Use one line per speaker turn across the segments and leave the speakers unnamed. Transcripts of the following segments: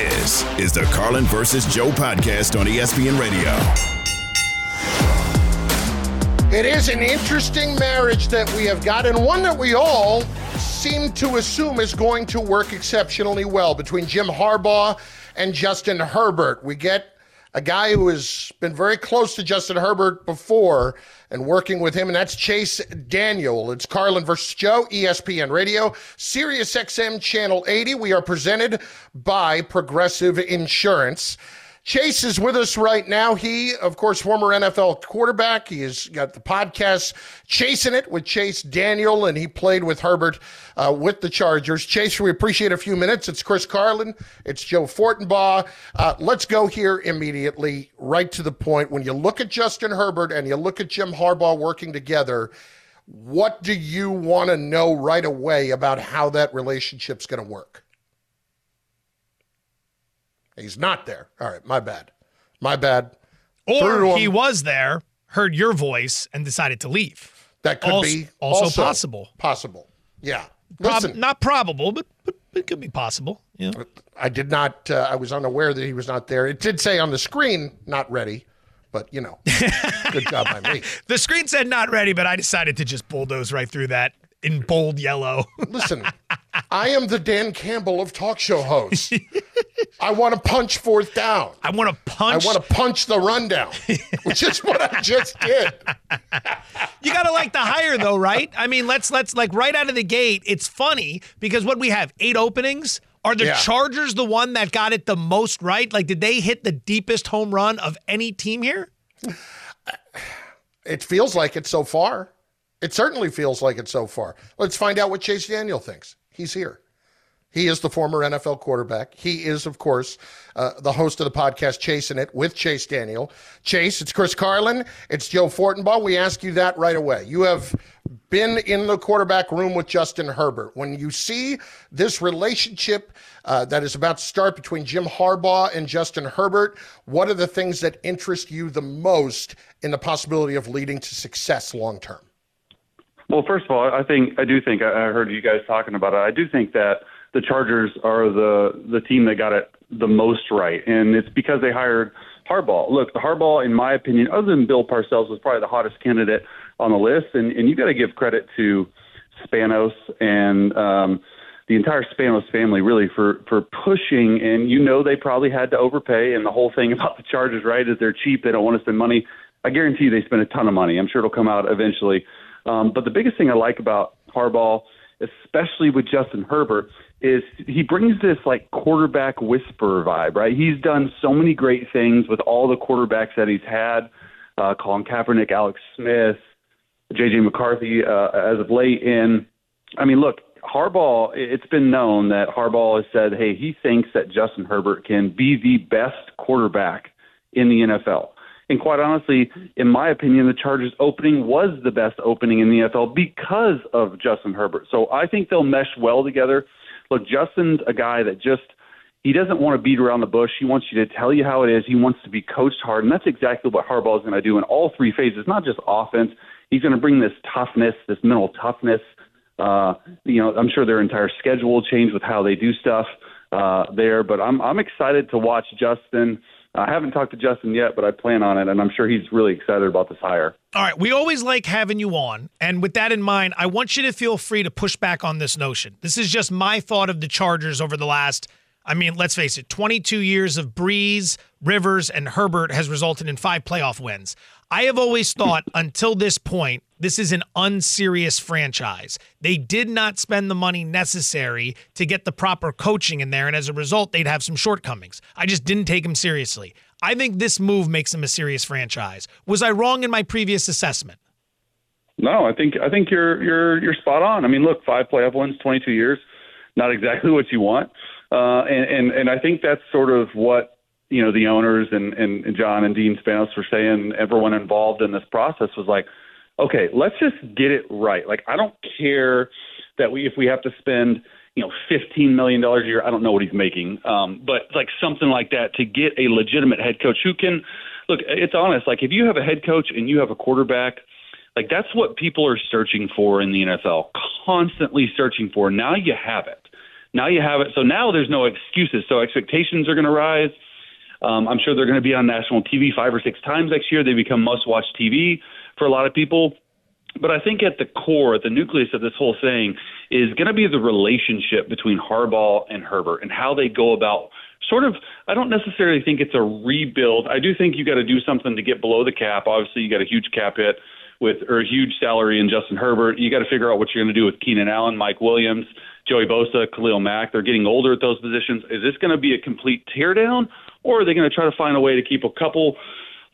This is the Carlin versus Joe podcast on ESPN Radio.
It is an interesting marriage that we have got, and one that we all seem to assume is going to work exceptionally well between Jim Harbaugh and Justin Herbert. We get a guy who has been very close to Justin Herbert before and working with him, and that's Chase Daniel. It's Carlin versus Joe, ESPN Radio, Sirius XM Channel 80. We are presented by Progressive Insurance. Chase is with us right now. He, of course, former NFL quarterback. He has got the podcast Chasing It with Chase Daniel, and he played with Herbert uh, with the Chargers. Chase, we appreciate a few minutes. It's Chris Carlin. It's Joe Fortenbaugh. Uh, let's go here immediately, right to the point. When you look at Justin Herbert and you look at Jim Harbaugh working together, what do you want to know right away about how that relationship's going to work? He's not there. All right, my bad. My bad.
Or he was there, heard your voice, and decided to leave.
That could
also,
be
also, also, possible.
Possible. Yeah.
Prob- not probable, but, but it could be possible. Yeah.
I did not. Uh, I was unaware that he was not there. It did say on the screen, "Not ready." But you know, good job by me.
The screen said not ready, but I decided to just bulldoze right through that in bold yellow.
Listen, I am the Dan Campbell of talk show hosts. I want to punch fourth down.
I want to punch.
I want to punch the rundown, which is what I just did.
you got to like the hire though, right? I mean, let's let's like right out of the gate. It's funny because what we have eight openings. Are the yeah. Chargers the one that got it the most right? Like, did they hit the deepest home run of any team here?
It feels like it so far. It certainly feels like it so far. Let's find out what Chase Daniel thinks. He's here. He is the former NFL quarterback. He is, of course, uh, the host of the podcast Chasing It with Chase Daniel. Chase, it's Chris Carlin. It's Joe Fortenbaugh. We ask you that right away. You have been in the quarterback room with Justin Herbert. When you see this relationship uh, that is about to start between Jim Harbaugh and Justin Herbert, what are the things that interest you the most in the possibility of leading to success long term?
Well, first of all, I think I do think I heard you guys talking about it. I do think that the Chargers are the the team that got it the most right, and it's because they hired Harbaugh. Look, the Harbaugh, in my opinion, other than Bill Parcells, was probably the hottest candidate on the list, and and you got to give credit to Spanos and um, the entire Spanos family really for for pushing. And you know they probably had to overpay, and the whole thing about the Chargers, right, is they're cheap, they don't want to spend money. I guarantee you they spend a ton of money. I'm sure it'll come out eventually. Um, but the biggest thing I like about Harbaugh, especially with Justin Herbert, is he brings this like quarterback whisperer vibe, right? He's done so many great things with all the quarterbacks that he's had, uh, Colin Kaepernick, Alex Smith, J.J. McCarthy uh, as of late. And I mean, look, Harbaugh, it's been known that Harbaugh has said, hey, he thinks that Justin Herbert can be the best quarterback in the NFL. And quite honestly, in my opinion, the Chargers opening was the best opening in the NFL because of Justin Herbert. So I think they'll mesh well together. Look, Justin's a guy that just he doesn't want to beat around the bush. He wants you to tell you how it is. He wants to be coached hard, and that's exactly what Harbaugh is going to do in all three phases, not just offense. He's going to bring this toughness, this mental toughness. Uh, you know, I'm sure their entire schedule will change with how they do stuff uh, there, but I'm I'm excited to watch Justin. I haven't talked to Justin yet, but I plan on it, and I'm sure he's really excited about this hire.
All right. We always like having you on. And with that in mind, I want you to feel free to push back on this notion. This is just my thought of the Chargers over the last, I mean, let's face it, 22 years of Brees, Rivers, and Herbert has resulted in five playoff wins. I have always thought until this point, this is an unserious franchise. They did not spend the money necessary to get the proper coaching in there, and as a result, they'd have some shortcomings. I just didn't take them seriously. I think this move makes them a serious franchise. Was I wrong in my previous assessment?
No, I think I think you're you're you're spot on. I mean, look, five playoff wins, 22 years, not exactly what you want, uh, and and and I think that's sort of what you know the owners and, and, and John and Dean Spanos were saying, everyone involved in this process was like, okay, let's just get it right. Like I don't care that we if we have to spend you know fifteen million dollars a year, I don't know what he's making, um, but like something like that to get a legitimate head coach who can look. It's honest. Like if you have a head coach and you have a quarterback. Like that's what people are searching for in the NFL, constantly searching for. Now you have it. Now you have it. So now there's no excuses. So expectations are going to rise. Um, I'm sure they're going to be on national TV five or six times next year. They become must watch TV for a lot of people. But I think at the core, at the nucleus of this whole thing, is going to be the relationship between Harbaugh and Herbert and how they go about sort of. I don't necessarily think it's a rebuild. I do think you got to do something to get below the cap. Obviously, you got a huge cap hit with or a huge salary in Justin Herbert. You got to figure out what you're going to do with Keenan Allen, Mike Williams, Joey Bosa, Khalil Mack. They're getting older at those positions. Is this going to be a complete teardown, or are they going to try to find a way to keep a couple?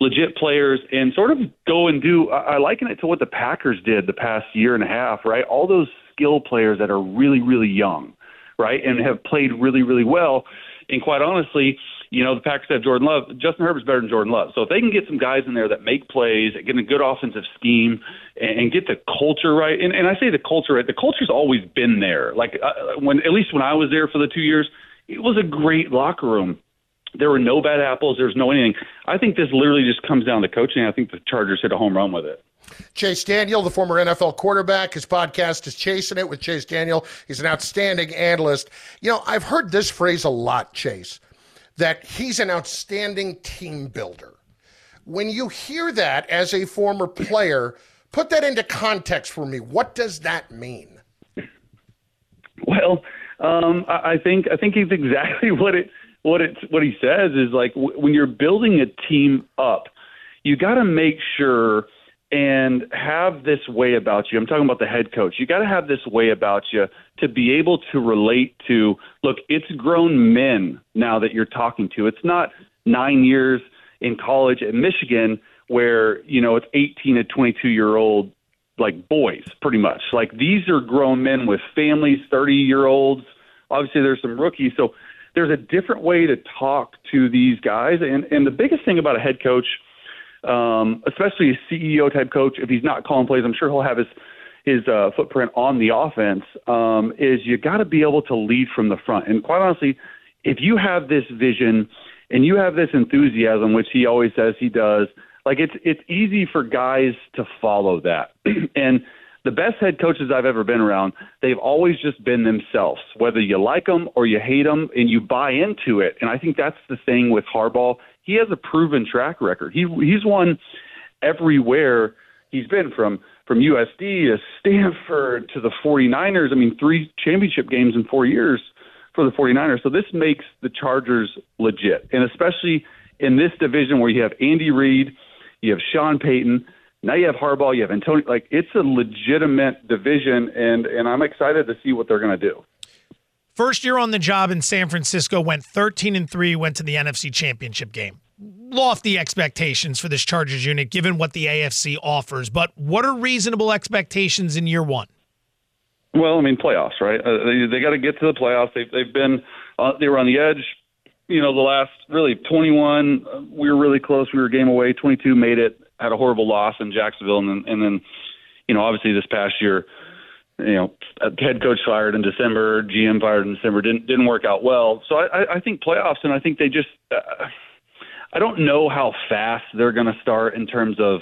Legit players and sort of go and do I liken it to what the Packers did the past year and a half, right? All those skill players that are really, really young, right? And have played really, really well. And quite honestly, you know, the Packers have Jordan Love. Justin Herbert's better than Jordan Love. So if they can get some guys in there that make plays, get a good offensive scheme, and, and get the culture right, and, and I say the culture right, the culture's always been there. Like uh, when, at least when I was there for the two years, it was a great locker room. There were no bad apples. There's no anything. I think this literally just comes down to coaching. I think the Chargers hit a home run with it.
Chase Daniel, the former NFL quarterback, his podcast is Chasing It with Chase Daniel. He's an outstanding analyst. You know, I've heard this phrase a lot, Chase, that he's an outstanding team builder. When you hear that as a former player, put that into context for me. What does that mean?
Well, um, I think I think it's exactly what it what it what he says is like w- when you're building a team up, you got to make sure and have this way about you. I'm talking about the head coach. You got to have this way about you to be able to relate to. Look, it's grown men now that you're talking to. It's not nine years in college at Michigan where you know it's 18 to 22 year old like boys, pretty much. Like these are grown men with families, 30 year olds. Obviously, there's some rookies, so there's a different way to talk to these guys. And and the biggest thing about a head coach, um, especially a CEO type coach, if he's not calling plays, I'm sure he'll have his his uh, footprint on the offense. Um, is you got to be able to lead from the front. And quite honestly, if you have this vision and you have this enthusiasm, which he always says he does, like it's it's easy for guys to follow that. and the best head coaches I've ever been around, they've always just been themselves, whether you like them or you hate them, and you buy into it. And I think that's the thing with Harbaugh. He has a proven track record. He he's won everywhere he's been from from USD to Stanford to the 49ers. I mean, three championship games in four years for the 49ers. So this makes the Chargers legit, and especially in this division where you have Andy Reid, you have Sean Payton now you have Harbaugh, you have Antonio. Like it's a legitimate division, and and I'm excited to see what they're going to do.
First year on the job in San Francisco, went 13 and three, went to the NFC Championship game. Lofty expectations for this Chargers unit, given what the AFC offers. But what are reasonable expectations in year one?
Well, I mean playoffs, right? Uh, they they got to get to the playoffs. They've they've been uh, they were on the edge. You know, the last really 21, uh, we were really close. We were game away. 22 made it had a horrible loss in Jacksonville, and then, and then you know obviously this past year, you know, head coach fired in December, GM fired in December, didn't didn't work out well. So I, I think playoffs, and I think they just, uh, I don't know how fast they're going to start in terms of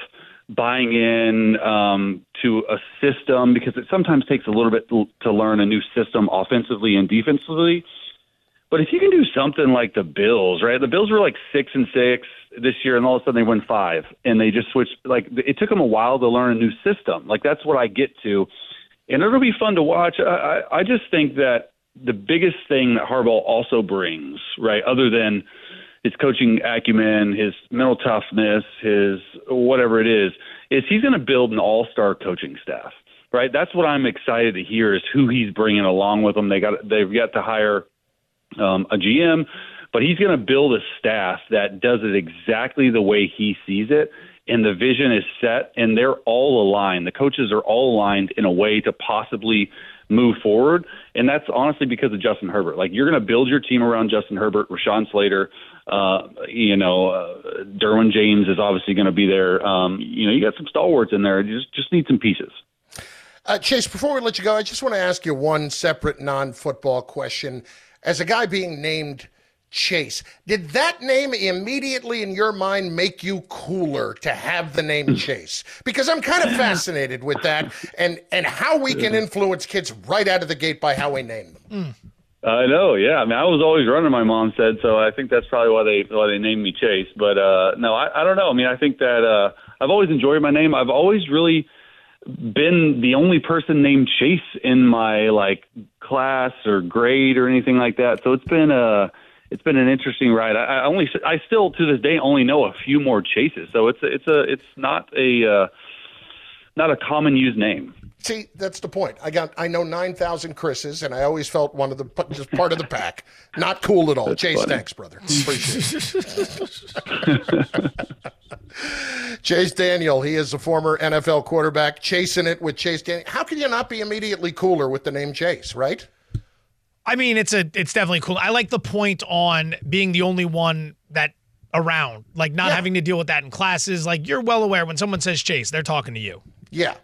buying in um, to a system because it sometimes takes a little bit to learn a new system offensively and defensively. But if you can do something like the Bills, right? The Bills were like six and six this year, and all of a sudden they win five, and they just switched. Like it took them a while to learn a new system. Like that's what I get to, and it'll be fun to watch. I, I, I just think that the biggest thing that Harbaugh also brings, right, other than his coaching acumen, his mental toughness, his whatever it is, is he's going to build an all-star coaching staff. Right, that's what I'm excited to hear is who he's bringing along with him. They got they've got to hire um, a GM, but he's going to build a staff that does it exactly the way he sees it. And the vision is set, and they're all aligned. The coaches are all aligned in a way to possibly move forward. And that's honestly because of Justin Herbert. Like you're going to build your team around Justin Herbert, Rashawn Slater. Uh, you know, uh, Derwin James is obviously going to be there. Um, you know, you got some stalwarts in there. You just just need some pieces.
Uh, Chase, before we let you go, I just want to ask you one separate non-football question as a guy being named Chase. Did that name immediately in your mind make you cooler to have the name Chase? Because I'm kind of fascinated with that and and how we can influence kids right out of the gate by how we name them.
I know, yeah. I mean, I was always running. My mom said so. I think that's probably why they why they named me Chase. But uh, no, I, I don't know. I mean, I think that uh, I've always enjoyed my name. I've always really been the only person named Chase in my like class or grade or anything like that. So it's been a it's been an interesting ride. I, I only I still to this day only know a few more Chases. So it's it's a it's not a uh, not a common used name.
See, that's the point. I got I know nine thousand Chris's, and I always felt one of the just part of the pack. Not cool at all. That's Chase, funny. thanks, brother. Appreciate it. Chase Daniel, he is a former NFL quarterback, chasing it with Chase Daniel. How can you not be immediately cooler with the name Chase, right?
I mean, it's a it's definitely cool. I like the point on being the only one that around, like not yeah. having to deal with that in classes. Like you're well aware when someone says Chase, they're talking to you.
Yeah.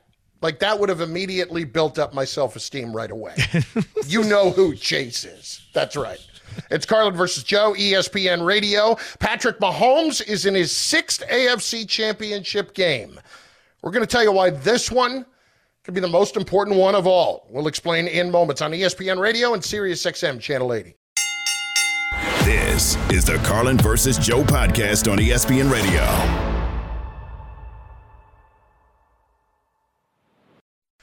Like that would have immediately built up my self esteem right away. you know who Chase is. That's right. It's Carlin versus Joe, ESPN Radio. Patrick Mahomes is in his sixth AFC championship game. We're going to tell you why this one could be the most important one of all. We'll explain in moments on ESPN Radio and Sirius XM Channel 80.
This is the Carlin versus Joe podcast on ESPN Radio.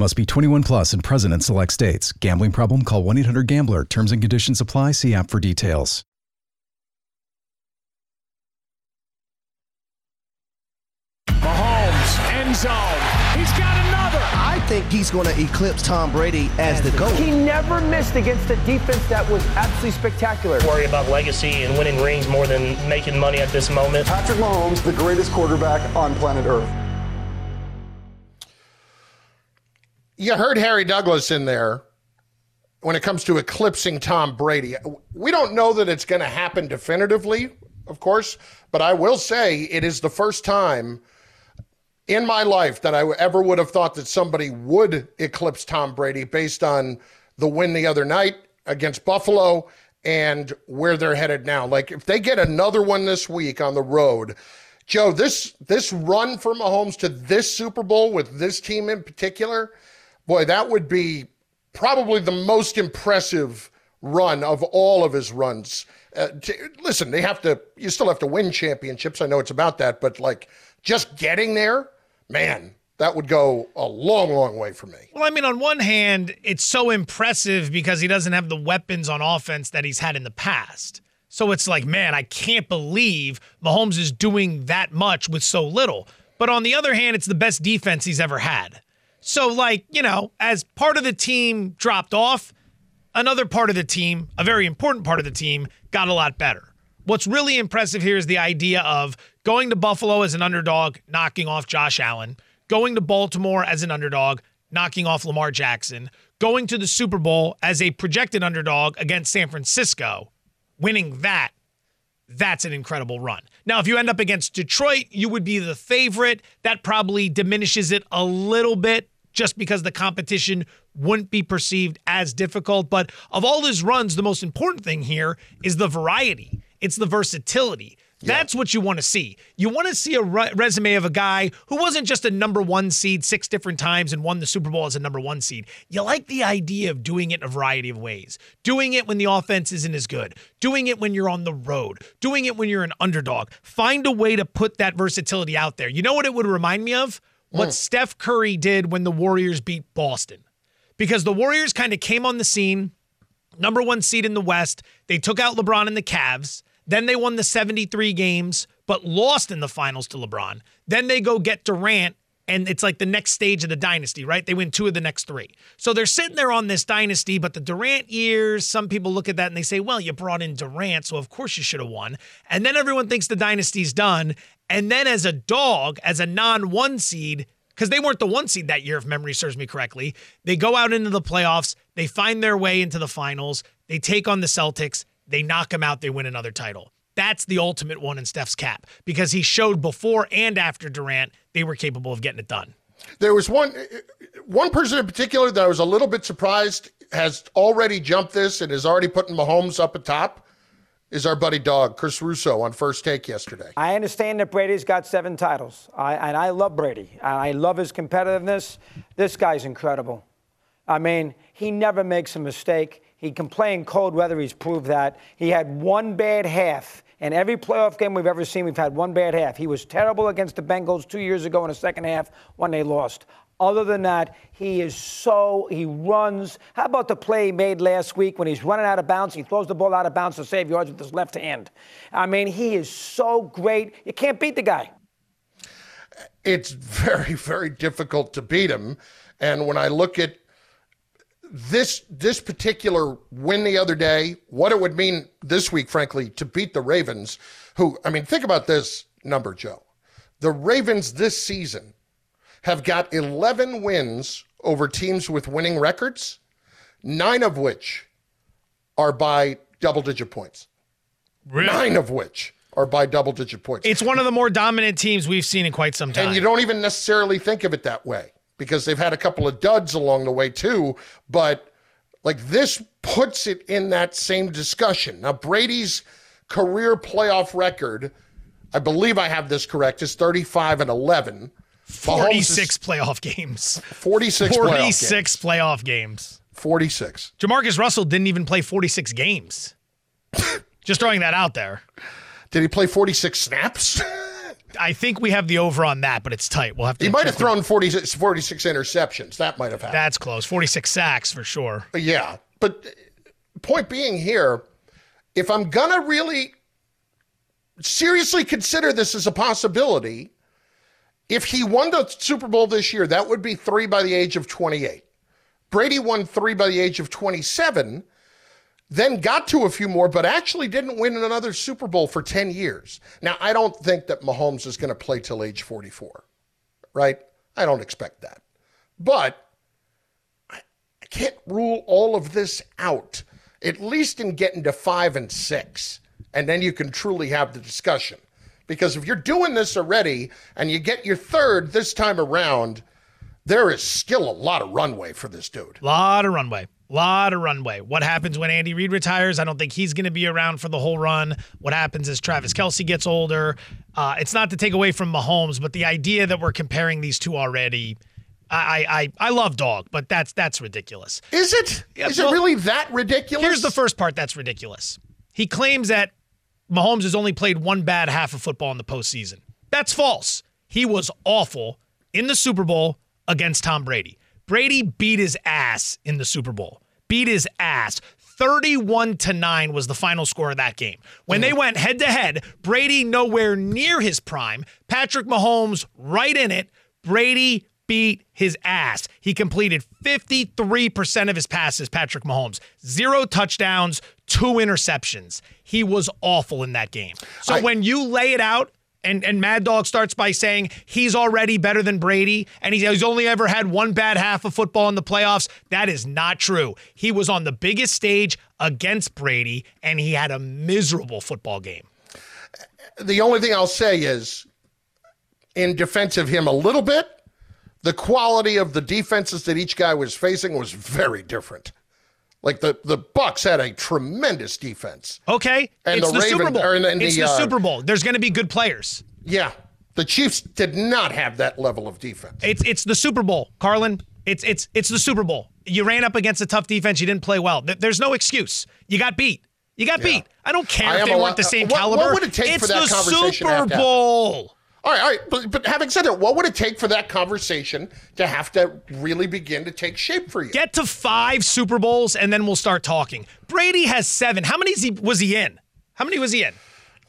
Must be 21 plus and present in select states. Gambling problem? Call 1 800 GAMBLER. Terms and conditions apply. See app for details.
Mahomes, end zone. He's got another.
I think he's going to eclipse Tom Brady as, as the GOAT.
He never missed against a defense that was absolutely spectacular.
Worry about legacy and winning rings more than making money at this moment.
Patrick Mahomes, the greatest quarterback on planet Earth.
You heard Harry Douglas in there when it comes to eclipsing Tom Brady. We don't know that it's going to happen definitively, of course, but I will say it is the first time in my life that I ever would have thought that somebody would eclipse Tom Brady based on the win the other night against Buffalo and where they're headed now. Like if they get another one this week on the road, Joe, this this run for Mahomes to this Super Bowl with this team in particular – boy, that would be probably the most impressive run of all of his runs. Uh, to, listen, they have to, you still have to win championships. I know it's about that, but like just getting there, man, that would go a long, long way for me.
Well, I mean, on one hand, it's so impressive because he doesn't have the weapons on offense that he's had in the past. So it's like, man, I can't believe Mahomes is doing that much with so little. But on the other hand, it's the best defense he's ever had. So, like, you know, as part of the team dropped off, another part of the team, a very important part of the team, got a lot better. What's really impressive here is the idea of going to Buffalo as an underdog, knocking off Josh Allen, going to Baltimore as an underdog, knocking off Lamar Jackson, going to the Super Bowl as a projected underdog against San Francisco, winning that. That's an incredible run. Now, if you end up against Detroit, you would be the favorite. That probably diminishes it a little bit just because the competition wouldn't be perceived as difficult. But of all his runs, the most important thing here is the variety, it's the versatility. That's what you want to see. You want to see a re- resume of a guy who wasn't just a number one seed six different times and won the Super Bowl as a number one seed. You like the idea of doing it in a variety of ways. Doing it when the offense isn't as good, doing it when you're on the road, doing it when you're an underdog. Find a way to put that versatility out there. You know what it would remind me of? What
Mm.
Steph Curry did when the Warriors beat Boston. Because the Warriors kind of came on the scene number one seed in the West. They took out LeBron and the Cavs. Then they won the 73 games, but lost in the finals to LeBron. Then they go get Durant, and it's like the next stage of the dynasty, right? They win two of the next three. So they're sitting there on this dynasty, but the Durant years, some people look at that and they say, well, you brought in Durant, so of course you should have won. And then everyone thinks the dynasty's done. And then as a dog, as a non one seed, because they weren't the one seed that year, if memory serves me correctly. They go out into the playoffs, they find their way into the finals, they take on the Celtics, they knock them out, they win another title. That's the ultimate one in Steph's cap because he showed before and after Durant they were capable of getting it done.
There was one one person in particular that I was a little bit surprised has already jumped this and is already putting Mahomes up atop. Is our buddy dog Chris Russo on first take yesterday?
I understand that Brady's got seven titles, I, and I love Brady. I love his competitiveness. This guy's incredible. I mean, he never makes a mistake. He can play in cold weather. He's proved that. He had one bad half. In every playoff game we've ever seen, we've had one bad half. He was terrible against the Bengals two years ago in the second half when they lost. Other than that, he is so, he runs. How about the play he made last week when he's running out of bounds? He throws the ball out of bounds to save yards with his left hand. I mean, he is so great. You can't beat the guy.
It's very, very difficult to beat him. And when I look at this this particular win the other day, what it would mean this week, frankly, to beat the Ravens, who I mean, think about this number, Joe. The Ravens this season have got 11 wins over teams with winning records, nine of which are by double digit points. Nine of which are by double digit points.
It's one of the more dominant teams we've seen in quite some time.
And you don't even necessarily think of it that way because they've had a couple of duds along the way too. But like this puts it in that same discussion. Now, Brady's career playoff record, I believe I have this correct, is 35 and 11. Mahomes
46
is
playoff games.
46 playoff
46 playoff games.
46.
Jamarcus Russell didn't even play 46 games. Just throwing that out there.
Did he play 46 snaps?
I think we have the over on that, but it's tight. We'll have to.
He might have thrown 46, 46 interceptions. That might have happened.
That's close. 46 sacks for sure.
Yeah. But uh, point being here, if I'm going to really seriously consider this as a possibility, if he won the Super Bowl this year, that would be three by the age of 28. Brady won three by the age of 27, then got to a few more, but actually didn't win another Super Bowl for 10 years. Now, I don't think that Mahomes is going to play till age 44, right? I don't expect that. But I can't rule all of this out, at least in getting to five and six. And then you can truly have the discussion. Because if you're doing this already and you get your third this time around, there is still a lot of runway for this dude.
Lot of runway. Lot of runway. What happens when Andy Reid retires? I don't think he's going to be around for the whole run. What happens as Travis Kelce gets older? Uh, it's not to take away from Mahomes, but the idea that we're comparing these two already, I I I love dog, but that's that's ridiculous.
Is it?
Yeah, well,
it really that ridiculous?
Here's the first part that's ridiculous. He claims that Mahomes has only played one bad half of football in the postseason. That's false. He was awful in the Super Bowl against Tom Brady. Brady beat his ass in the Super Bowl. Beat his ass. 31 to 9 was the final score of that game. When they went head to head, Brady nowhere near his prime, Patrick Mahomes right in it. Brady beat his ass. He completed 53% of his passes, Patrick Mahomes. Zero touchdowns, two interceptions. He was awful in that game. So
I-
when you lay it out, and, and Mad Dog starts by saying he's already better than Brady and he's, he's only ever had one bad half of football in the playoffs. That is not true. He was on the biggest stage against Brady and he had a miserable football game.
the only thing I'll say is, in defense of him a little bit, the quality of the defenses that each guy was facing was very different. Like the the Bucs had a tremendous defense.
Okay,
And
it's
the
the, Super Bowl.
or the-
it's
the,
the
uh,
Super Bowl. There's going to be good players.
Yeah, the Chiefs did not have that level of defense.
It's it's the Super Bowl, Carlin. It's it's it's the Super Bowl. You ran up against a tough defense. You didn't play well. There's no excuse. You got beat. You got beat. I don't care
I
if they weren't
lot-
the same
what-
caliber.
what would it take
it's
for that
the
conversation
Super
have to happen?
Bowl.
All right, all right, but, but having said that, what would it take for that conversation to have to really begin to take shape for you?
Get to five Super Bowls and then we'll start talking. Brady has seven. How many is he, was he in? How many was he in?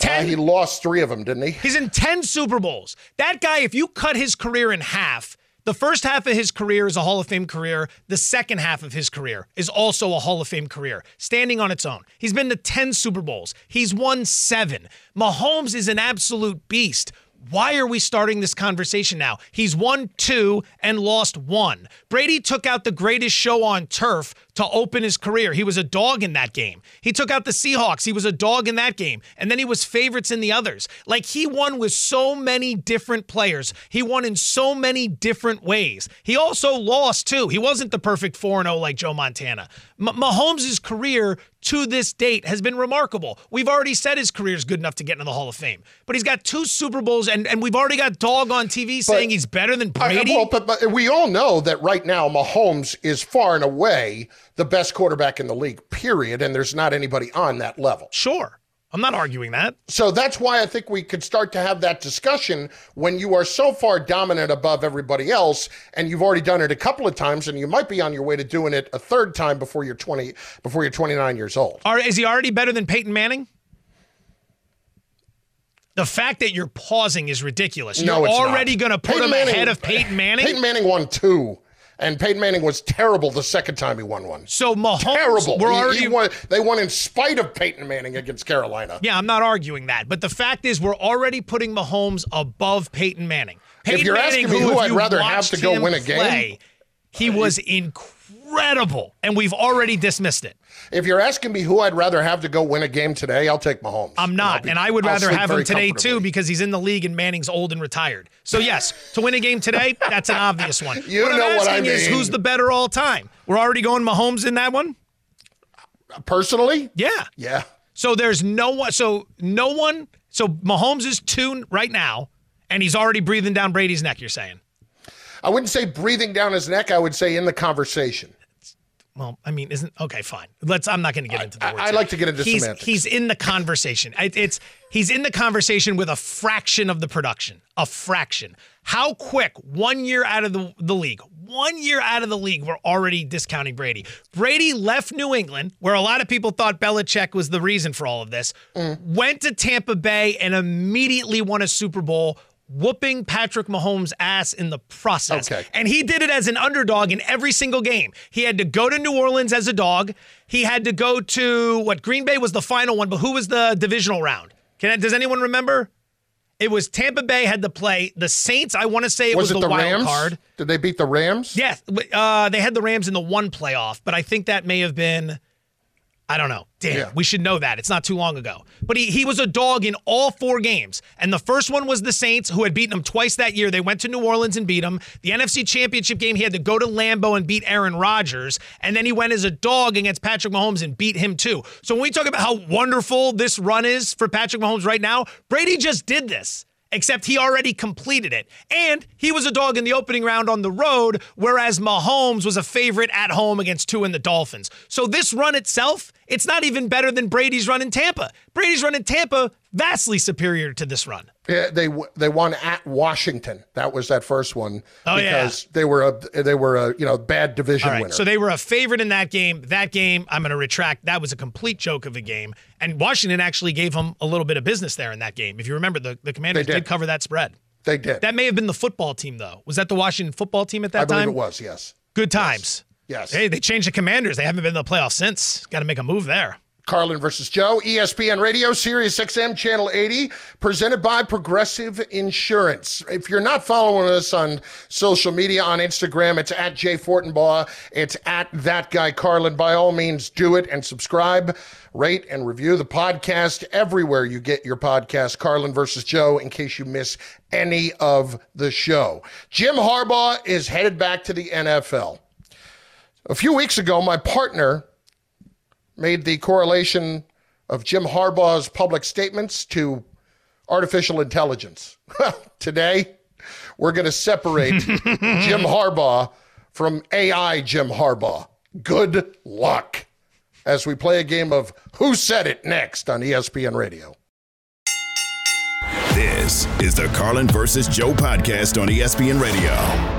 Uh, he lost three of them, didn't he?
He's in 10 Super Bowls. That guy, if you cut his career in half, the first half of his career is a Hall of Fame career. The second half of his career is also a Hall of Fame career, standing on its own. He's been to 10 Super Bowls. He's won seven. Mahomes is an absolute beast. Why are we starting this conversation now? He's won two and lost one. Brady took out the greatest show on turf to open his career. He was a dog in that game. He took out the Seahawks. He was a dog in that game. And then he was favorites in the others. Like he won with so many different players. He won in so many different ways. He also lost too. He wasn't the perfect 4 0 like Joe Montana. M- Mahomes' career to this date has been remarkable. We've already said his career is good enough to get into the Hall of Fame, but he's got two Super Bowls, and, and we've already got Dog on TV saying he's better than
I-
Brady.
well, but, but we all know that right now Mahomes is far and away the best quarterback in the league, period. And there's not anybody on that level.
Sure. I'm not arguing that.
So that's why I think we could start to have that discussion when you are so far dominant above everybody else, and you've already done it a couple of times, and you might be on your way to doing it a third time before you're 20, before you're 29 years old.
Are, is he already better than Peyton Manning? The fact that you're pausing is ridiculous.
No,
you're
it's
already going to put
Peyton
him
Manning-
ahead of Peyton Manning.
Peyton Manning won two, and Peyton Manning was terrible the second time he won one.
so Mahomes,
Terrible.
We're
He- he
already
won- they won in spite of Peyton Manning against Carolina.
Yeah, I'm not arguing that, but the fact is, we're already putting Mahomes above Peyton Manning. Peyton
you're
Manning,
asking me who
if
I'd rather have to go win a game?
play, he uh, was incredible, and we've already dismissed it.
If you're asking me who I'd rather have to go win a game today, I'll take Mahomes.
I'm not,
be-
and I would
I'll
rather have him today too because he's in the league and Manning's old and retired. So yes, to win a game today, that's an obvious one.
You
what I'm
know what I
asking is who's the better all time? We're already going Mahomes in that one.
Personally,
Yeah.
yeah.
So there's no one. So no one. So Mahomes is two right now, and he's already breathing down Brady's neck. You're saying?
I wouldn't say breathing down his neck. I would say in the conversation.
Well, I mean, isn't okay? Fine. Let's. I'm not going to get into the
I-
words.
I'd
here.
like to get into
he's,
semantics.
He's in the conversation. It, it's he's in the conversation with a fraction of the production. A fraction. How quick? One year out of the the league. One year out of the league, we're already discounting Brady. Brady left New England, where a lot of people thought Belichick was the reason for all of this.
Mm.
Went to Tampa Bay and immediately won a Super Bowl. Whooping Patrick Mahomes' ass in the process.
Okay.
And he did it as an underdog in every single game. He had to go to New Orleans as a dog. He had to go to what Green Bay was the final one, but who was the divisional round? Can I, does anyone remember? It was Tampa Bay had to play the Saints. I want to say it was,
Was, it
the,
the
wild
Rams?
card.
Did they beat the Rams?
Yes, uh, they had the Rams in the one playoff, but I think that may have been. I don't know. Damn,
Yeah.
we should know that. It's not too long ago. But he, he was a dog in all four games. And the first one was the Saints, who had beaten him twice that year. They went to New Orleans and beat him. The NFC Championship game, he had to go to Lambeau and beat Aaron Rodgers. And then he went as a dog against Patrick Mahomes and beat him too. So when we talk about how wonderful this run is for Patrick Mahomes right now, Brady just did this except he already completed it. And he was a dog in the opening round on the road, whereas Mahomes was a favorite at home against Tua in the Dolphins. So this run itself, it's not even better than Brady's run in Tampa. Brady's run in Tampa, vastly superior to this run.
Yeah, they they won at Washington. That was that first one
Oh, yeah.
because they were a they were a you know bad division
right,
winner.
so they were a favorite in that game. That game, I'm going to retract. That was a complete joke of a game. And Washington actually gave them a little bit of business there in that game. If you remember, the, the Commanders did.
did.
cover that spread.
they did.
That may have been the football team, though. Was that the Washington football team at that
I believe
time?
it was. Yes.
Good times.
Yes.
Hey, they changed the commanders. They haven't been in the playoffs since. Got to make a move there.
Carlin versus Joe, ESPN Radio, Sirius XM, Channel 80, presented by Progressive Insurance. If you're not following us on social media, on Instagram, it's at Jay Fortenbaugh, it's at that guy Carlin. By all means, do it and subscribe, rate, and review the podcast everywhere you get your podcast, Carlin versus Joe, in case you miss any of the show. Jim Harbaugh is headed back to the NFL. A few weeks ago, my partner made the correlation of Jim Harbaugh's public statements to artificial intelligence. Today we're going to separate Jim Harbaugh from AI Jim Harbaugh. Good luck as we play a game of Who Said It next on ESPN Radio.
This is the Carlin versus Joe podcast on ESPN Radio.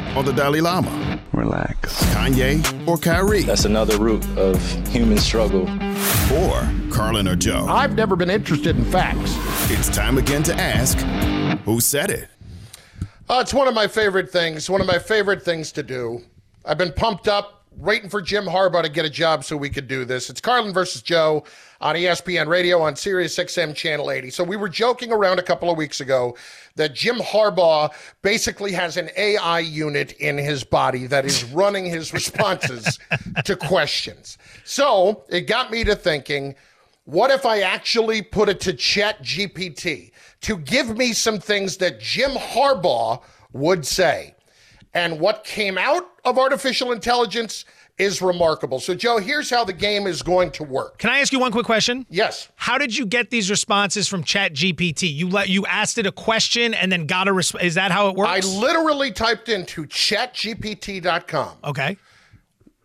or the Dalai Lama?
Relax.
Kanye or Kyrie?
That's another root of human struggle.
Or Carlin or Joe?
I've never been interested in facts.
It's time again to ask who said it?
Uh, it's one of my favorite things, one of my favorite things to do. I've been pumped up, waiting for Jim Harbaugh to get a job so we could do this. It's Carlin versus Joe on ESPN Radio on Sirius XM Channel 80. So we were joking around a couple of weeks ago that Jim Harbaugh basically has an AI unit in his body that is running his responses to questions. So it got me to thinking what if I actually put it to Chat GPT to give me some things that Jim Harbaugh would say? And what came out of artificial intelligence is remarkable. So, Joe, here's how the game is going to work.
Can I ask you one quick question?
Yes.
How did you get these responses from Chat GPT? You let you asked it a question and then got a response. Is that how it works?
I literally typed into chatgpt.com.
Okay.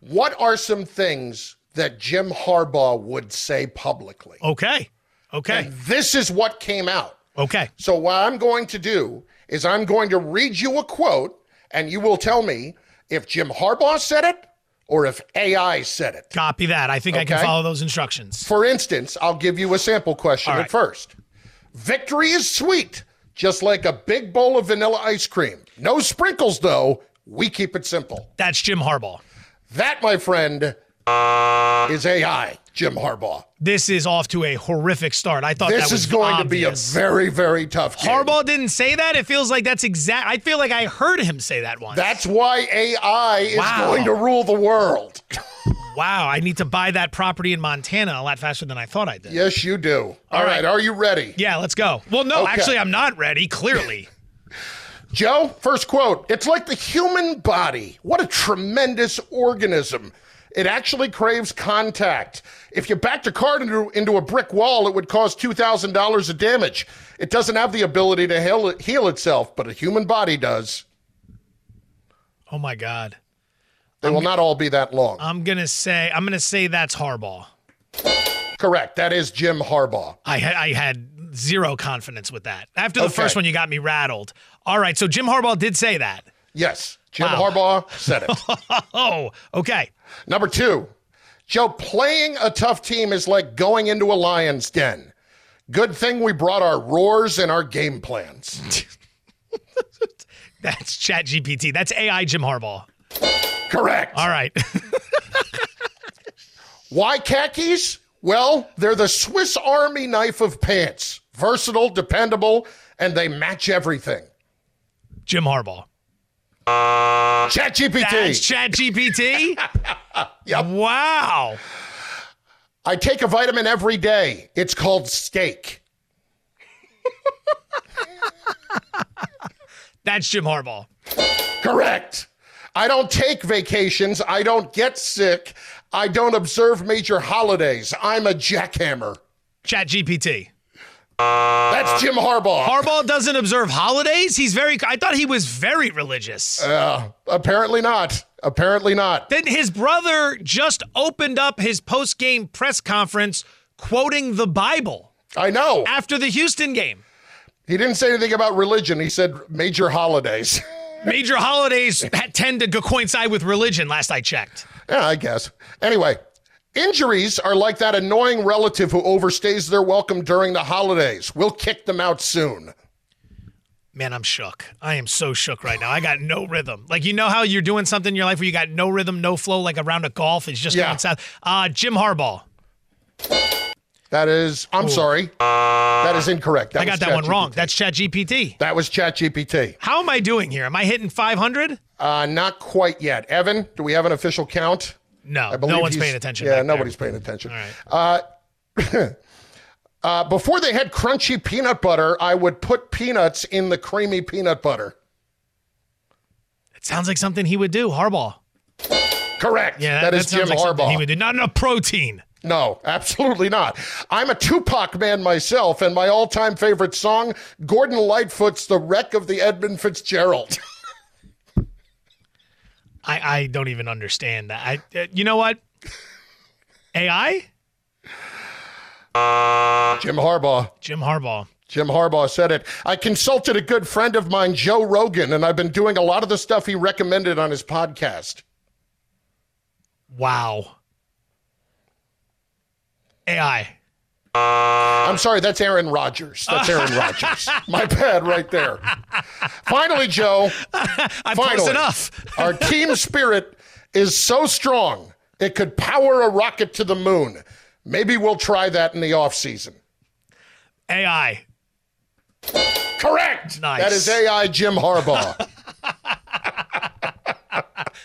What are some things that Jim Harbaugh would say publicly?
Okay. Okay.
And this is what came out.
Okay.
So, what I'm going to do is I'm going to read you a quote, and you will tell me if Jim Harbaugh said it or if AI said it.
Copy that. I think I can follow those instructions.
For instance, I'll give you a sample question
All
at first. Victory is sweet, just like a big bowl of vanilla ice cream. No sprinkles, though. We keep it simple.
That's Jim Harbaugh.
That, my friend, is AI, Jim Harbaugh.
This is off to a horrific start. I thought
This
that was
is going
obvious.
to be a very, very tough game.
Harbaugh didn't say that. It feels like that's exact. I feel like I heard him say that once.
That's why AI is going to rule the world.
wow. I need to buy that property in Montana a lot faster than I thought I did.
Yes, you do.
All
All
right.
right. Are you ready?
Yeah, let's go. Well, no,
Okay.
actually, I'm not ready. Clearly.
Joe, first quote. It's like the human body. What a tremendous organism. It actually craves contact. If you backed a car into, into a brick wall, it would cause $2,000 of damage. It doesn't have the ability to heal, heal itself, but a human body does.
oh my God.
They will not all be that long.
I'm gonna say. I'm gonna say that's Harbaugh.
Correct. That is Jim Harbaugh.
I had I had zero confidence with that. After the
Okay.
first one, you got me rattled. All right, so Jim Harbaugh did say that.
Yes, Jim
Wow.
Harbaugh said it.
Oh, okay.
Number two, Joe, playing a tough team is like going into a lion's den. Good thing we brought our roars and our game plans.
That's Chat GPT. That's AI Jim Harbaugh.
Correct.
All right.
Why khakis? Well, they're the Swiss Army knife of pants. Versatile, dependable, and they match everything.
Jim Harbaugh.
ChatGPT.
That's Chat GPT.
Yep.
Wow.
I take a vitamin every day. It's called steak.
That's Jim Harbaugh.
Correct. I don't take vacations. I don't get sick. I don't observe major holidays. I'm a jackhammer.
Chat GPT.
That's Jim Harbaugh.
Harbaugh doesn't observe holidays. He's very. I thought he was very religious.
Uh, apparently not. Apparently not.
Then his brother just opened up his post game press conference quoting the Bible.
I know.
After the Houston game.
He didn't say anything about religion. He said major holidays.
major holidays tend to coincide with religion, last I checked.
Yeah, I guess. Anyway, injuries are like that annoying relative who overstays their welcome during the holidays. We'll kick them out soon.
Man, I'm shook. I am so shook right now. I got no rhythm. Like you know how you're doing something in your life where you got no rhythm, no flow, like a round of golf is just
Yeah.
going south. Uh, Jim Harbaugh.
That is, I'm sorry. That is incorrect. That
I got that one
ChatGPT.
wrong. That's ChatGPT.
That was ChatGPT.
How am I doing here? Am I hitting 500?
Uh, not quite yet. Evan, do we have an official count?
No, no one's paying attention.
Yeah,
back there.
nobody's paying attention.
All right.
Uh, uh, before they had crunchy peanut butter, I would put peanuts in the creamy peanut butter.
It sounds like something he would do. Harbaugh.
Correct.
Yeah,
that is
sounds
Jim
like
Harbaugh.
He would do. Not enough protein.
No, absolutely not. I'm a Tupac man myself, and my all time favorite song, Gordon Lightfoot's The Wreck of the Edmund Fitzgerald.
I, I don't even understand that. I, uh, you know what? AI?
Jim Harbaugh.
Jim Harbaugh.
Jim Harbaugh said it. I consulted a good friend of mine, Joe Rogan, and I've been doing a lot of the stuff he recommended on his podcast.
Wow. AI.
I'm sorry, that's Aaron Rodgers. That's Aaron Rodgers. My bad right there. Finally, Joe.
I'm
finally,
enough.
our team spirit is so strong it could power a rocket to the moon. Maybe we'll try that in the offseason.
AI.
Correct.
Nice.
That is AI Jim Harbaugh.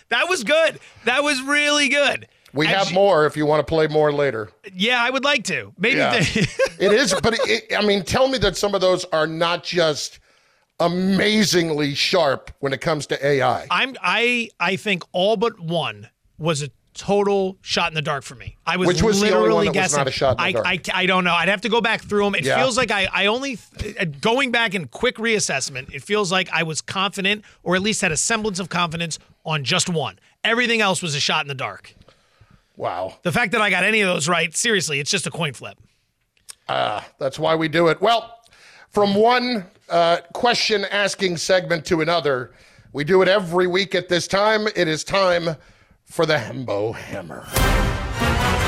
That was good. That was really good.
We have more if you want to play more later.
Yeah, I would like to. Maybe.
Yeah.
they-
it is, but it, I mean, tell me that some of those are not just amazingly sharp when it comes to AI.
I'm. I. I think all but one was a total shot in the dark for me. I was
Which was
literally
was
guessing.
not a shot in the
I,
dark?
I, I don't know. I'd have to go back through them. It
Yeah.
feels like I, I only uh, going back in quick reassessment. It feels like I was confident, or at least had a semblance of confidence on just one. Everything else was a shot in the dark.
Wow.
The fact that I got any of those right, seriously, it's just a coin flip.
Ah, that's why we do it. Well, from one uh, question asking segment to another, we do it every week at this time. It is time for the Hembo Hammer.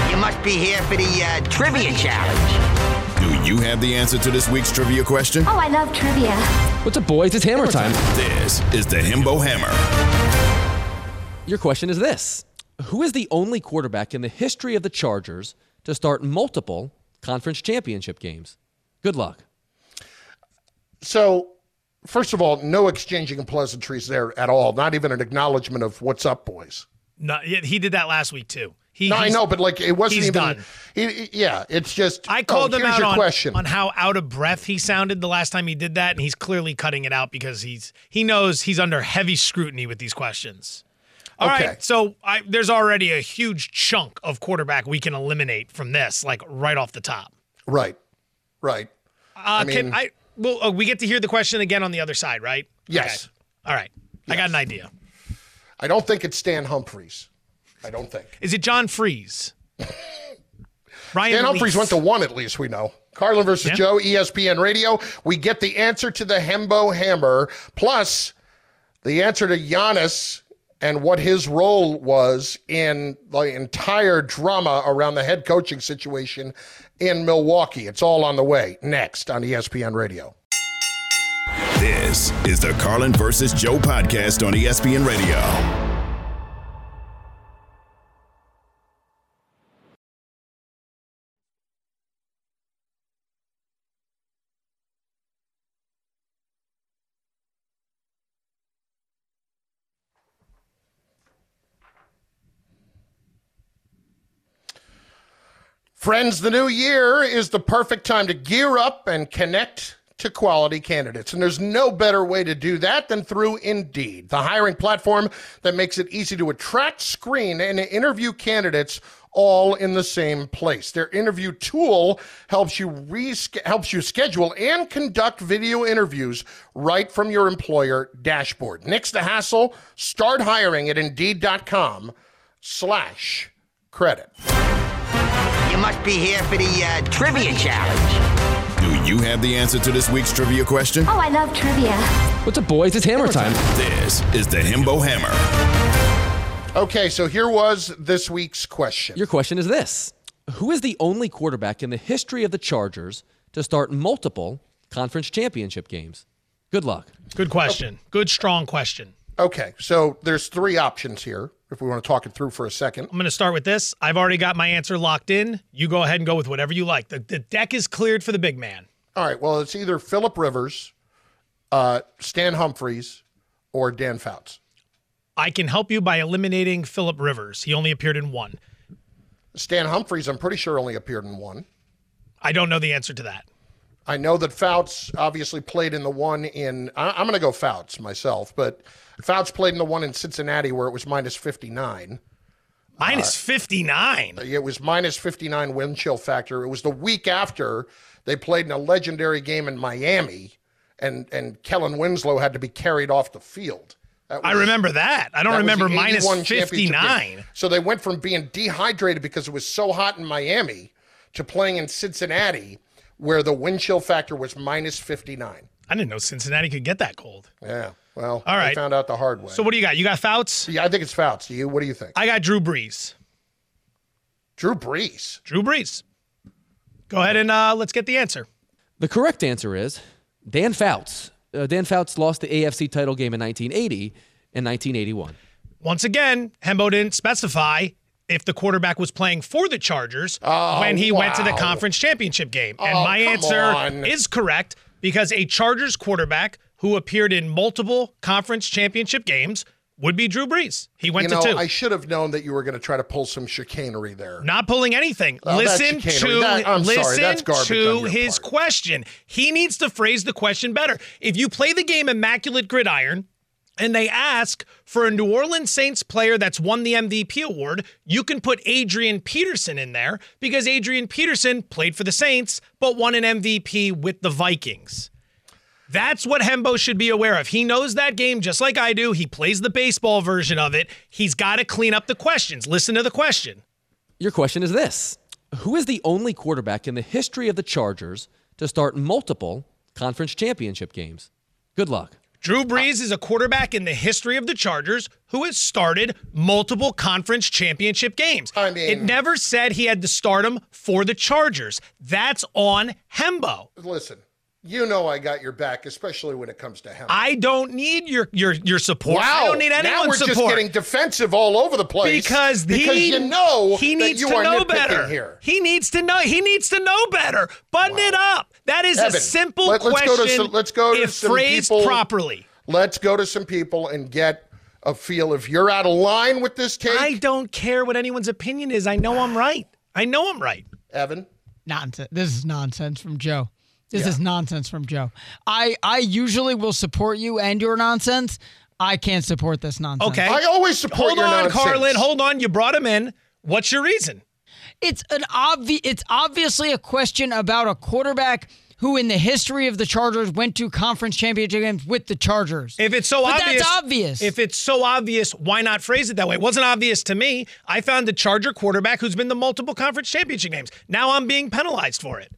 You must be here for the uh, trivia challenge.
Do you have the answer to this week's trivia question?
Oh, I love trivia.
What's up, boys? It's hammer time.
This is the Hembo Hammer.
Your question is this Who is the only quarterback in the history of the Chargers to start multiple conference championship games? Good luck.
So, first of all, no exchanging of pleasantries there at all. Not even an acknowledgement of what's up, boys.
No, he he did that last week too. He,
no, I know, but like it wasn't
he's
even.
done.
he- he- yeah, it's just.
I called
oh,
him out
your
on,
question.
on how out of breath he sounded the last time he did that, and he's clearly cutting it out because he's he knows he's under heavy scrutiny with these questions. All right,
Okay.
so I, there's already a huge chunk of quarterback we can eliminate from this, like right off the top.
Right, right.
Uh,
I mean-
can I? Well, uh, we get to hear the question again on the other side, right?
Yes.
Okay. All right. I got an idea.
I don't think it's Stan Humphries. I don't think.
Is it John Friesz? Ryan
Dan Humphries
Leaf.
went to one at least, we know. Carlin versus
Yeah.
Joe, ESPN Radio. We get the answer to the Hembo Hammer, plus the answer to Giannis and what his role was in the entire drama around the head coaching situation in Milwaukee. It's all on the way next on ESPN Radio.
This is the Carlin versus Joe podcast on ESPN Radio.
Friends, the new year is the perfect time to gear up and connect to quality candidates. And there's no better way to do that than through Indeed, the hiring platform that makes it easy to attract, screen, and interview candidates all in the same place. Their interview tool helps you resch- helps you schedule and conduct video interviews right from your employer dashboard. Nix the hassle. Start hiring at Indeed.com slash credit.
You must be here for the uh, trivia challenge.
Do you have the answer to this week's trivia question?
Oh, I love trivia.
What's up, boys? It's hammer time.
This is the Hembo Hammer.
Okay, so here was this week's question.
Your question is this Who is the only quarterback in the history of the Chargers to start multiple conference championship games? Good luck.
Good question. Good, strong question.
Okay, so there's three options here if we want to talk it through for a second.
I'm going to start with this. I've already got my answer locked in. You go ahead and go with whatever you like. The, the deck is cleared for the big man.
All right, well, it's either Philip Rivers, uh, Stan Humphries, or Dan Fouts.
I can help you by eliminating Philip Rivers. He only appeared in one.
Stan Humphries, I'm pretty sure, only appeared in one.
I don't know the answer to that.
I know that Fouts obviously played in the one in. I, am going to go Fouts myself, but Fouts played in the one in Cincinnati where it was minus 59.
Minus uh, 59?
It was minus 59 wind chill factor. It was the week after they played in a legendary game in Miami, and, and Kellen Winslow had to be carried off the field.
Was, I remember that. I don't
that
remember minus 59.
So they went from being dehydrated because it was so hot in Miami to playing in Cincinnati where the wind chill factor was minus 59.
I didn't know Cincinnati could get that cold.
Yeah. Well,
all right.
found out the hard way.
So what do you got? You got Fouts?
Yeah, I think it's Fouts. You? What do you think?
I got Drew Brees.
Drew Brees.
Drew Brees. Go ahead and uh, let's get the answer.
The correct answer is Dan Fouts. Uh, Dan Fouts lost the AFC title game in 1980 and 1981.
Once again, Hembo didn't specify if the quarterback was playing for the Chargers
oh,
when he
wow.
went to the conference championship game. And
oh,
my answer
on.
is correct because a Chargers quarterback who appeared in multiple conference championship games would be Drew Brees. He went
you know,
to two.
I should have known that you were going to try to pull some chicanery there.
Not pulling anything.
Oh,
listen to
that, I'm
listen
sorry,
to his
part.
question. He needs to phrase the question better. If you play the game Immaculate Gridiron, and they ask for a New Orleans Saints player that's won the MVP award, you can put Adrian Peterson in there because Adrian Peterson played for the Saints but won an MVP with the Vikings. That's what Hembo should be aware of. He knows that game just like I do. He plays the baseball version of it. He's got to clean up the questions. Listen to the question.
Your question is this Who is the only quarterback in the history of the Chargers to start multiple conference championship games? Good luck.
Drew Brees is a quarterback in the history of the Chargers who has started multiple conference championship games.
I mean,
it never said he had the stardom for the Chargers. That's on Hembo.
Listen, you know I got your back, especially when it comes to Hembo.
I don't need your your your support.
Wow.
I don't need anyone's
now we're
support.
just getting defensive all over the place
because
because
he,
you know
he needs
that you
to
are
know better.
Here.
He needs to know. He needs to know better. Button
Wow.
it up. That is
Evan,
a simple
let, us
question.
Go to some, let's go to
if
some
phrased
people.
properly.
Let's go to some people and get a feel if you're out of line with this take.
I don't care what anyone's opinion is. I know I'm right. I know I'm right.
Evan,
Nonsense. This is nonsense from Joe. This
Yeah.
is nonsense from Joe. I I usually will support you and your nonsense. I can't support this nonsense.
Okay.
I always support
Hold
your
on,
nonsense.
Carlin. Hold on. You brought him in. What's your reason?
It's an obvious. It's obviously a question about a quarterback who, in the history of the Chargers, went to conference championship games with the Chargers.
If it's so
But
obvious,
that's obvious.
If it's so obvious, why not phrase it that way? It wasn't obvious to me. I found the Charger quarterback who's been to multiple conference championship games. Now I'm being penalized for it.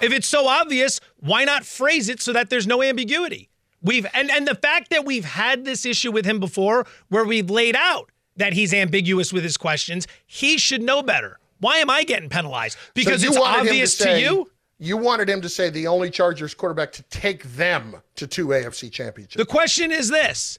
If it's so obvious, why not phrase it so that there's no ambiguity? We've and and the fact that we've had this issue with him before, where we've laid out that he's ambiguous with his questions, he should know better. Why am I getting penalized? Because
so
it's obvious
to, say,
you.
You wanted him to say the only Chargers quarterback to take them to two AFC championships.
The question is this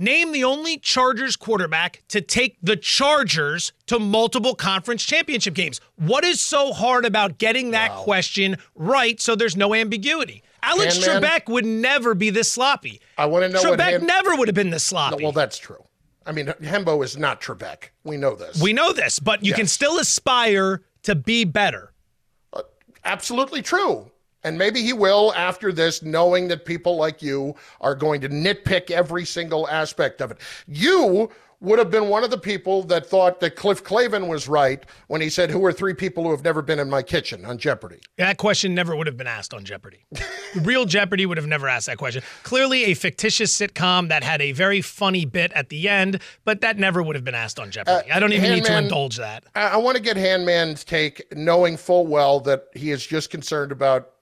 Name the only Chargers quarterback to take the Chargers to multiple conference championship games. What is so hard about getting that
Wow.
question right so there's no ambiguity? Alex
Can, man?
Trebek would never be this sloppy.
I want to know what
Trebek never would have been this
No,
sloppy.
well, that's true. I mean, Hembo is not Trebek. We know this.
we know this, but you can still aspire to be better.
Uh, absolutely true. And maybe he will after this, knowing that people like you are going to nitpick every single aspect of it. You would have been one of the people that thought that Cliff Clavin was right when he said, Who are three people who have never been in my kitchen on Jeopardy?
That question never would have been asked on Jeopardy. Real Jeopardy would have never asked that question. Clearly, a fictitious sitcom that had a very funny bit at the end, but that never would have been asked on Jeopardy.
Uh,
I don't even need to indulge that.
I, I want to get Handman's take, knowing full well that he is just concerned about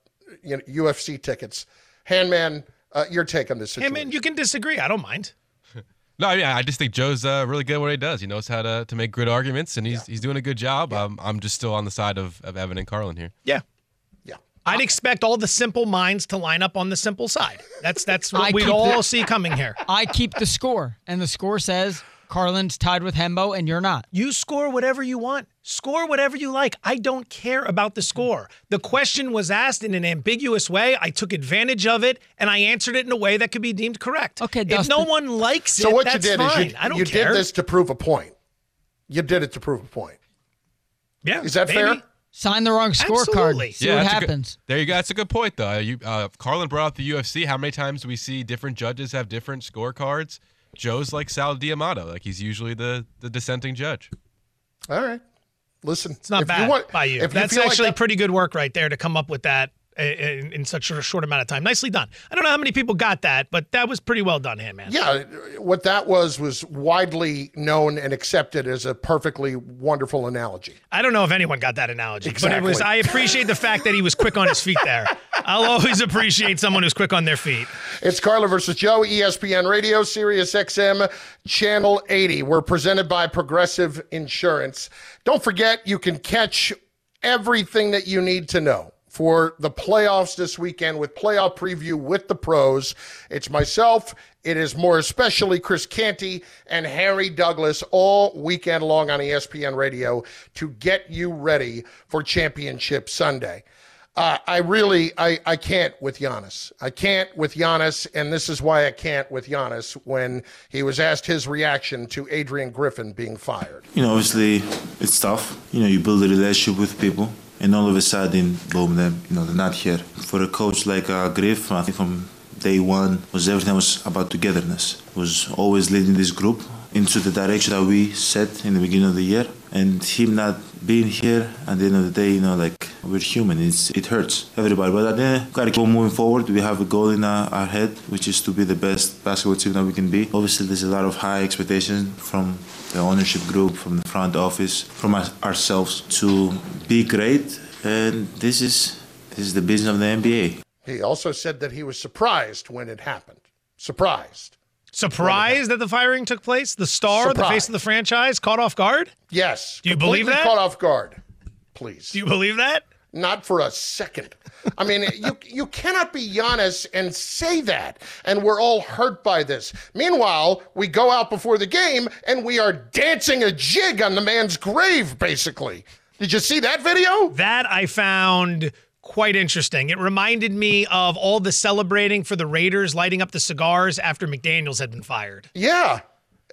you know, UFC tickets. Handman, uh, your take on this
Hey,
situation.
man, you can disagree. I don't mind.
No, yeah, I just think Joe's uh, really good at what he does. He knows how to, to make good arguments, and he's he's doing a good job. Um, I'm just still on the side of, of Evan and Carlin here.
Yeah.
Yeah.
I'd expect all the simple minds to line up on the simple side. That's that's what we'd all see coming here.
I keep the score, and the score says Carlin's tied with Hembo, and you're not.
You score whatever you want. Score whatever you like. I don't care about the score. The question was asked in an ambiguous way. I took advantage of it and I answered it in a way that could be deemed correct. Okay, if no
Dustin.
one likes it,
so
it,
what
that's
you did
fine.
is you,
I don't
you
care.
did this to prove a point. You did it to prove a point.
Yeah,
Is that
maybe.
fair?
Sign the wrong scorecard. See what
that's a good-
happens.
there you go. That's a good point, though. You, uh, Carlin brought up the UFC. How many times do we see different judges have different scorecards? Joe's like Sal D'Amato. Like he's usually the, the dissenting judge.
All right. Listen,
It's not bad
you want,
by you.
If
That's
feel like
actually
that-
pretty good work right there to come up with that i- in, in such a short amount of time. Nicely done. I don't know how many people got that, but that was pretty well done, Handman.
Yeah, what that was was widely known and accepted as a perfectly wonderful analogy.
I don't know if anyone got that analogy, but it was. I appreciate the fact that he was quick on his feet there. I'll always appreciate someone who's quick on their feet.
It's Carlin versus Joe, ESPN Radio, Sirius XM, Channel 80. We're presented by Progressive Insurance. Don't forget, you can catch everything that you need to know for the playoffs this weekend with playoff preview with the pros. It's myself. It is more especially Chris Canty and Harry Douglas all weekend long on ESPN Radio to get you ready for Championship Sunday. Uh, I really, I, I can't with Giannis. I can't with Giannis, and this is why I can't with Giannis when he was asked his reaction to Adrian Griffin being fired.
You know, obviously, it's tough. You know, you build a relationship with people, and all of a sudden, boom, them, you know, they're not here. For a coach like uh, Griff, I think from day one was everything was about togetherness. Was always leading this group into the direction that we set in the beginning of the year, and him not being here at the end of the day, you know, like we're human. It's it hurts everybody, but at the end, gotta keep moving forward. We have a goal in our, our head, which is to be the best basketball team that we can be. Obviously, there's a lot of high expectations from the ownership group, from the front office, from us, ourselves to be great. And this is this is the business of the NBA.
He also said that he was surprised when it happened. Surprised.
Surprised that the firing took place? The star, the face of the franchise, caught off guard?
Yes.
Do you believe
completely
that?
Caught off guard. Please.
Do you believe that?
Not for a second. I mean, you you cannot be Giannis and say that, and we're all hurt by this. Meanwhile, we go out before the game and we are dancing a jig on the man's grave, basically. Did you see that video?
That I found quite interesting. It reminded me of all the celebrating for the Raiders lighting up the cigars after McDaniels had been fired.
Yeah,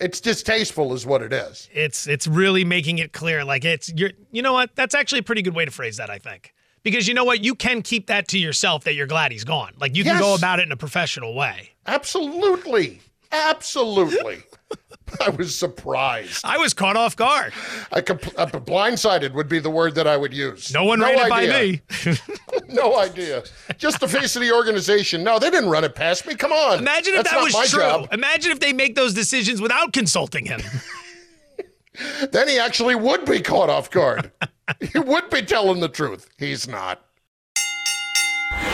it's distasteful, is what it is.
It's it's really making it clear. Like it's you're you know what? That's actually a pretty good way to phrase that, I think. Because you know what? You can keep that to yourself that you're glad he's gone. Like you can go about it in a professional way.
Absolutely. Absolutely. I was surprised.
I was caught off guard.
I compl- uh, blindsided would be the word that I would use.
No one ran it by me.
no idea. Just the face of the organization. No, they didn't run it past me. Come on.
Imagine if
That's
that was true.
job.
Imagine if they make those decisions without consulting him.
Then he actually would be caught off guard. he would be telling the truth. He's not.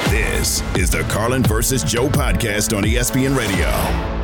This is the Carlin versus Joe podcast on ESPN Radio.